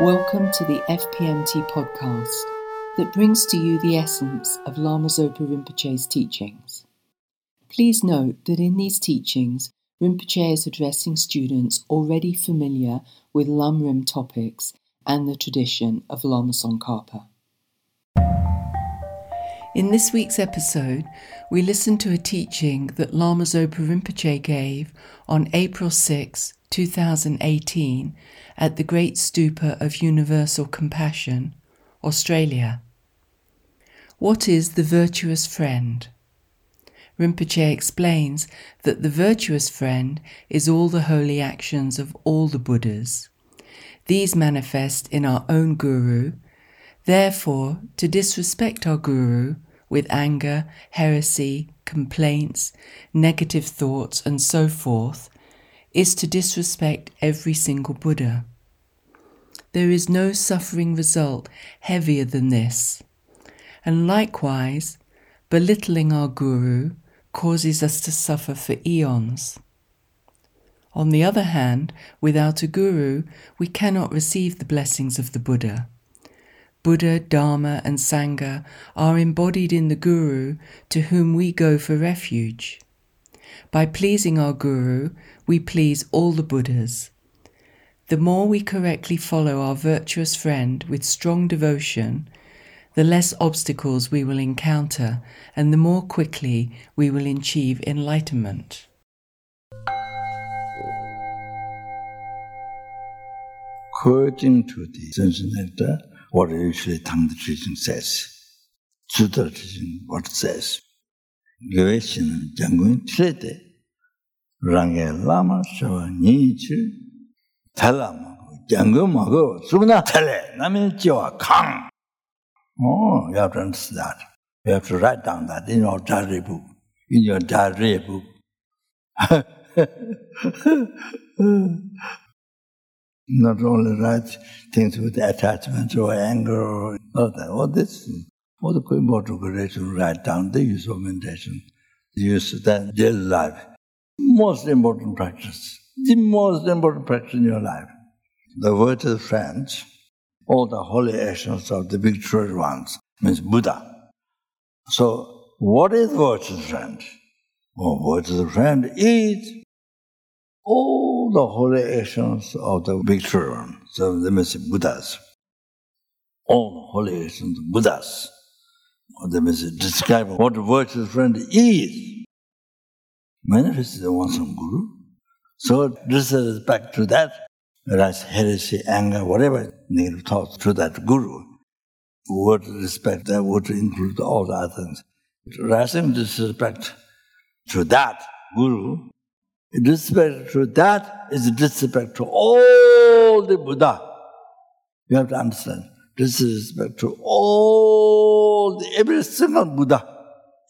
Welcome to the FPMT podcast that brings to you the essence of Lama Zopa Rinpoche's teachings. Please note that in these teachings, Rinpoche is addressing students already familiar with Lamrim topics and the tradition of Lama Tsongkhapa. In this week's episode, we listen to a teaching that Lama Zopa Rinpoche gave on April 6, 2018 at the Great Stupa of Universal Compassion, Australia. What is the virtuous friend? Rinpoche explains that the virtuous friend is all the holy actions of all the Buddhas. These manifest in our own Guru. Therefore, to disrespect our Guru with anger, heresy, complaints, negative thoughts, and so forth is to disrespect every single Buddha. There is no suffering result heavier than this. And likewise, belittling our Guru causes us to suffer for eons. On the other hand, without a Guru, we cannot receive the blessings of the Buddha. Buddha, Dharma, and Sangha are embodied in the Guru to whom we go for refuge. By pleasing our Guru, we please all the Buddhas. The more we correctly follow our virtuous friend with strong devotion, the less obstacles we will encounter and the more quickly we will achieve enlightenment. According to the Zenzen what usually Tang the teaching says, teaching what it says. gyoe shin jangun tsete rangi lama shawa nichi thala mago jangun mago sukna thale nami jiwa kang oh you have to understand that you have to write down that in your diary book in your diary book not only write things with attachment or anger or all that all this the important to write down the use of meditation, the use of that daily life. Most important practice, the most important practice in your life. The virtuous friends, all the holy actions of the big victorious ones, means Buddha. So, what is virtuous friend? Well, virtuous friend is all the holy actions of the victorious ones, so they means Buddhas. All holy actions of Buddhas the message describe what a virtuous friend is. Manifested in one's own Guru. So this is back to that, whereas heresy, anger, whatever negative thoughts to that Guru. Would respect that would include all the other things. Rising disrespect to that Guru, disrespect to that is disrespect to all the Buddha. You have to understand disrespect to all, all, every single Buddha,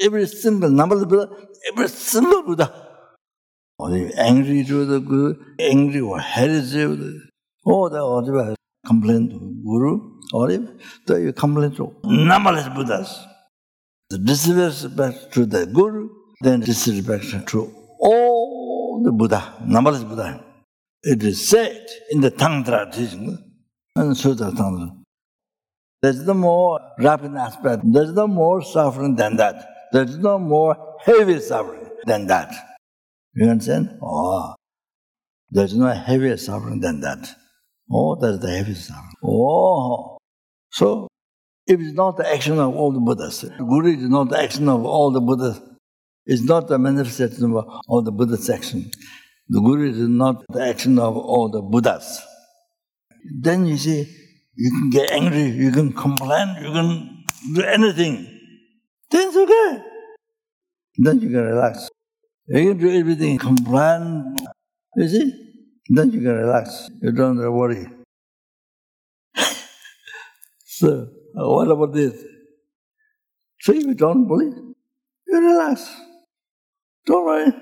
every single number Buddha, every single Buddha. Or you angry to the Guru, angry or heresy, or the, or oh, the complain to Guru, or if the, you complain to numberless Buddhas. The disrespect to the Guru, then disrespect to all the Buddha, numberless Buddha. It is said in the Tantra teaching, and Sutra Tantra. There's no more rapid aspect. There's no more suffering than that. There's no more heavy suffering than that. You understand? Oh, there's no heavier suffering than that. Oh, that's the heavy suffering. Oh, so if it's not the action of all the Buddhas, the Guru is not the action of all the Buddhas. It's not the manifestation of all the Buddhas' action. The Guru is not the action of all the Buddhas. Then you see, you can get angry, you can complain, you can do anything. Then it's okay. Then you can relax. You can do everything, complain, you see? Then you can relax. You don't worry. so, uh, what about this? So if you don't believe, you relax. Don't worry.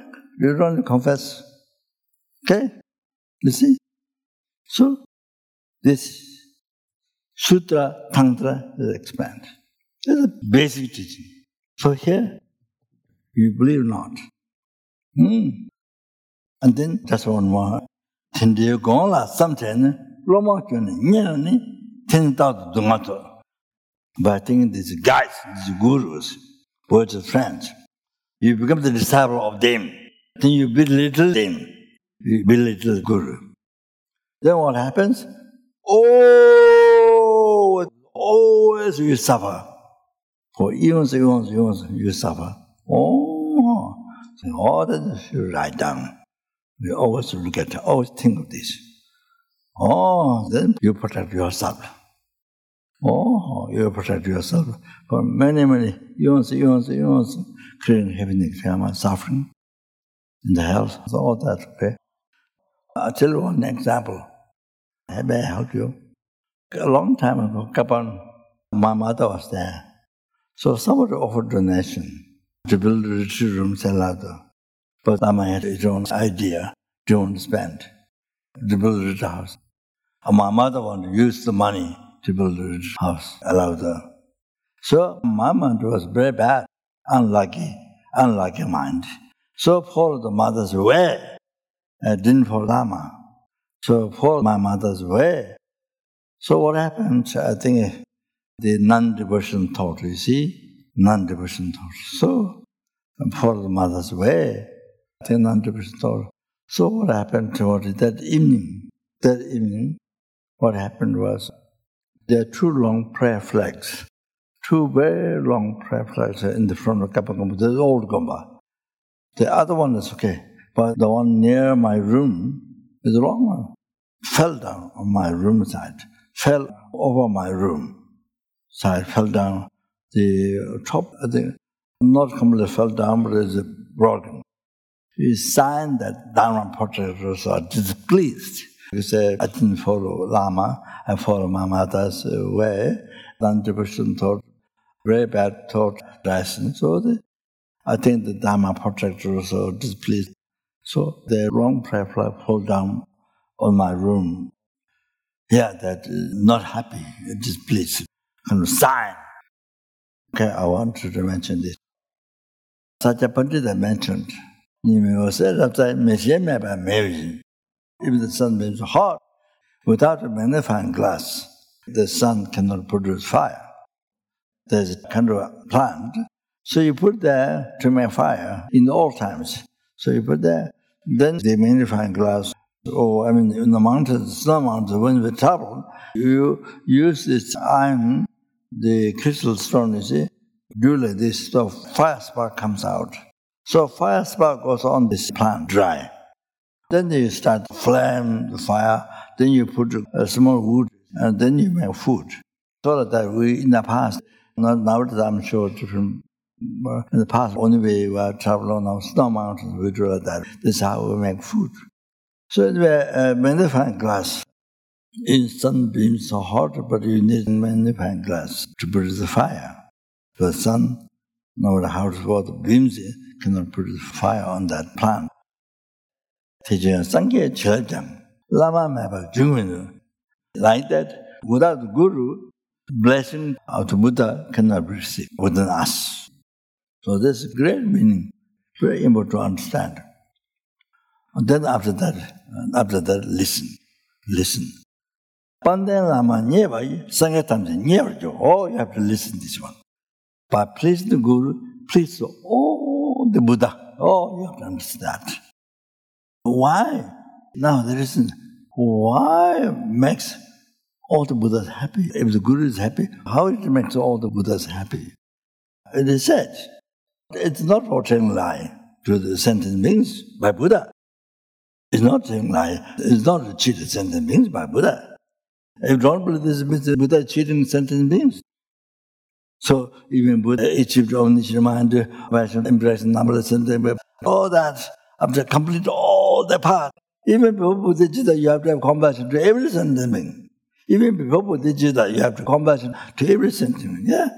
You don't confess. Okay? You see? So, this Sutra, Tantra is expanded. It's a basic teaching. So here, you believe not. Hmm. And then just one more. Tindeo Gongla, something, Loma kyuni, nyani, ten tatu dungato. By thinking these guys, these gurus, words of friends, you become the disciple of them. Then you belittle them. You belittle the guru. Then what happens? Oh, always you suffer. For eons, eons, eons, you suffer. Oh, all that you write down. We always look at, always think of this. Oh, then you protect yourself. Oh, you protect yourself for many, many eons, eons, eons, creating heaviness, karma, suffering in the so all that. Okay? I'll tell you one example. May I help you? A long time ago, Kopan, my mother was there. So somebody offered donation to build a retreat room, Salado. But Lama had his own idea, own spend, to build a retreat house. And my mother wanted to use the money to build a house, allowed her. So my mind was very bad, unlucky, unlucky mind. So followed the mother's way. I didn't follow Lama. So follow my mother's way. So what happened? I think eh, the non-devotion thought, you see? Non-devotion thought. So follow the mother's way. Think non-devotion thought. So what happened to that evening? That evening, what happened was there are two long prayer flags, two very long prayer flags in the front of Kopan Gomba. There's old Gomba. The other one is okay, but the one near my room is the wrong one. Fell down on my room side, fell over my room So I fell down. The top, think, not completely fell down, but it's broken. He signed that Dharma protectors are uh, displeased. He said, I didn't follow Lama, I follow my mother's way. Then devotion thought, very bad thought, lesson. So the, I think the Dharma protectors are uh, displeased. So the wrong prayer flag fall down on my room. Yeah, that is not happy, displeased, of sign. Okay, I want to mention this. Sakya Pandita mentioned, if the sun beams hot, without a magnifying glass, the sun cannot produce fire. There's a kind of plant, so you put there to make fire in all times. So you put there, then the magnifying glass, oh, I mean, in the mountains, snow mountains, when we travel, you use this iron, the crystal stone, you see, like this, so fire spark comes out. So fire spark goes on this plant dry. Then you start flame, the fire, then you put a small wood, and then you make food. So that uh, we, in the past, not nowadays I'm sure different, uh, in the past, only we were traveling on snow mountains, we do like that. This is how we make food. So anyway, uh, magnifying glass. In sunbeams are hot, but you need magnifying glass to produce the fire. The sun, no matter how hot the beams, cannot produce fire on that plant. teaching Sangye Chelcham, Lama Mapa. Like that, without the Guru, blessing of the Buddha cannot be received within us. So this is great meaning, very important to understand. And then after that, after that, listen, listen. Panden Lama Nyeva, Sangye Tamse Nyeva Jo, oh, you have to listen this one. But please the Guru, please all the Buddha. Oh, you have to understand that. Why? Now the reason why makes all the Buddhas happy. If the Guru is happy, how it makes all the Buddhas happy? It is said, it's not telling lie to the sentient beings by Buddha. It's not telling lie. It's not to cheat the sentient beings by Buddha. If you don't believe this means Buddha cheating sentient beings. So even Buddha achieved omniscient mind, embracing numberless sentient all that after complete all the path. Even before Buddha you have to have compassion to every sentiment. Even before Buddha you have to compassion to every sentiment. Yeah?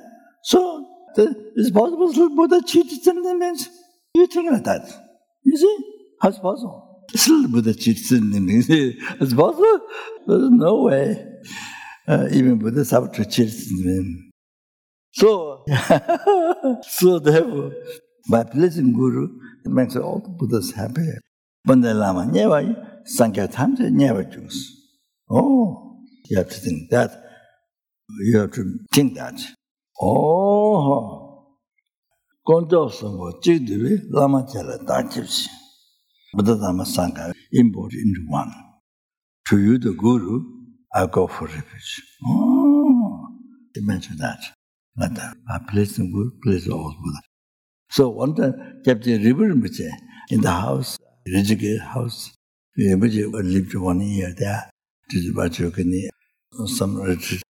So, the, it's possible to Buddha cheat sentiments? You think like that. You see? How's possible? still Buddha chitsin in me. It's possible? There's no way. Uh, even Buddha have to chitsin in So, so therefore, by pleasing Guru, it makes all the Buddhas happy. Bande Lama never, Sankhya times never choose. Oh, you have to think that. You have to think that. Oh, Gondo Sambo, Jigdivi, Lama Chala, Darjibsi. Buddha Dhamma Sangha import into one. To you, the Guru, I go for refuge. Oh, mentioned that. Like that. I place the Guru, place the old Buddha. So one time, Captain Rinpoche in the house, Rijike house, Rinpoche lived one year there, to the Bachokani, some retreat.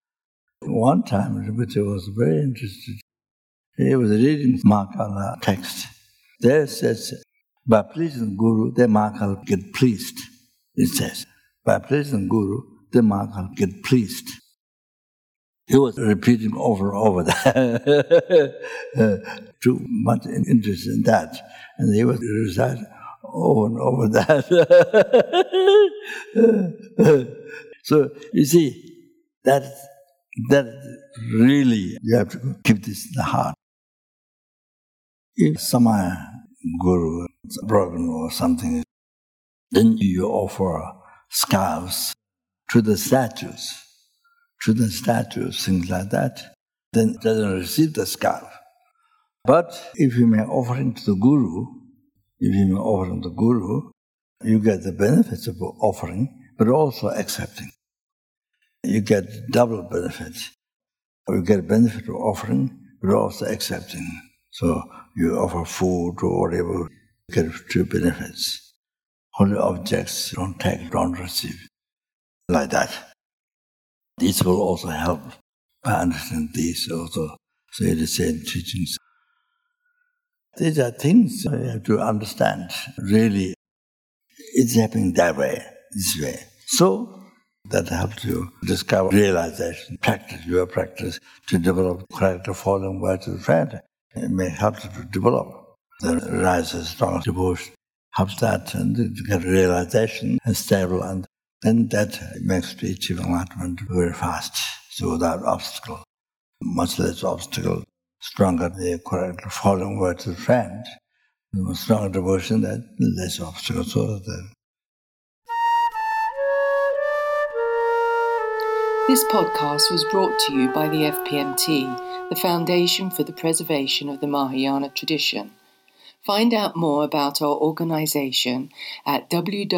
One time, Rinpoche was very interested. He was reading Mahakala text. There says, by pleasing Guru, the Mahakala get pleased. It says, by pleasing Guru, the Mahakala get pleased. He was repeating over and over that. Uh, too much interest in that. And he was reciting over and over that. so you see, that that really you have to keep this in the heart. If some guru broken or something, then you offer scarves to the statues to the statues, things like that, then doesn't receive the scarf. But if you make offering to the guru, if you make offering to the guru, you get the benefits of offering, but also accepting. You get double benefits. You get benefit of offering, but also accepting. So you offer food or whatever, you get two benefits. Holy objects don't take, don't receive. Like that. This will also help I understand this also. So is same teachings. These are things you have to understand. Really, it's happening that way, this way. So that helps you discover realization, practice your practice to develop character following words of friend. It may help you to develop the rise of strong devotion. Helps that and get realization and stable and then that makes the achieve enlightenment very fast, so without obstacle. Much less obstacle, stronger the following words of friend, the stronger devotion, that less obstacle. So that This podcast was brought to you by the FPMT, the Foundation for the Preservation of the Mahayana Tradition. Find out more about our organisation at www.fpmt.org.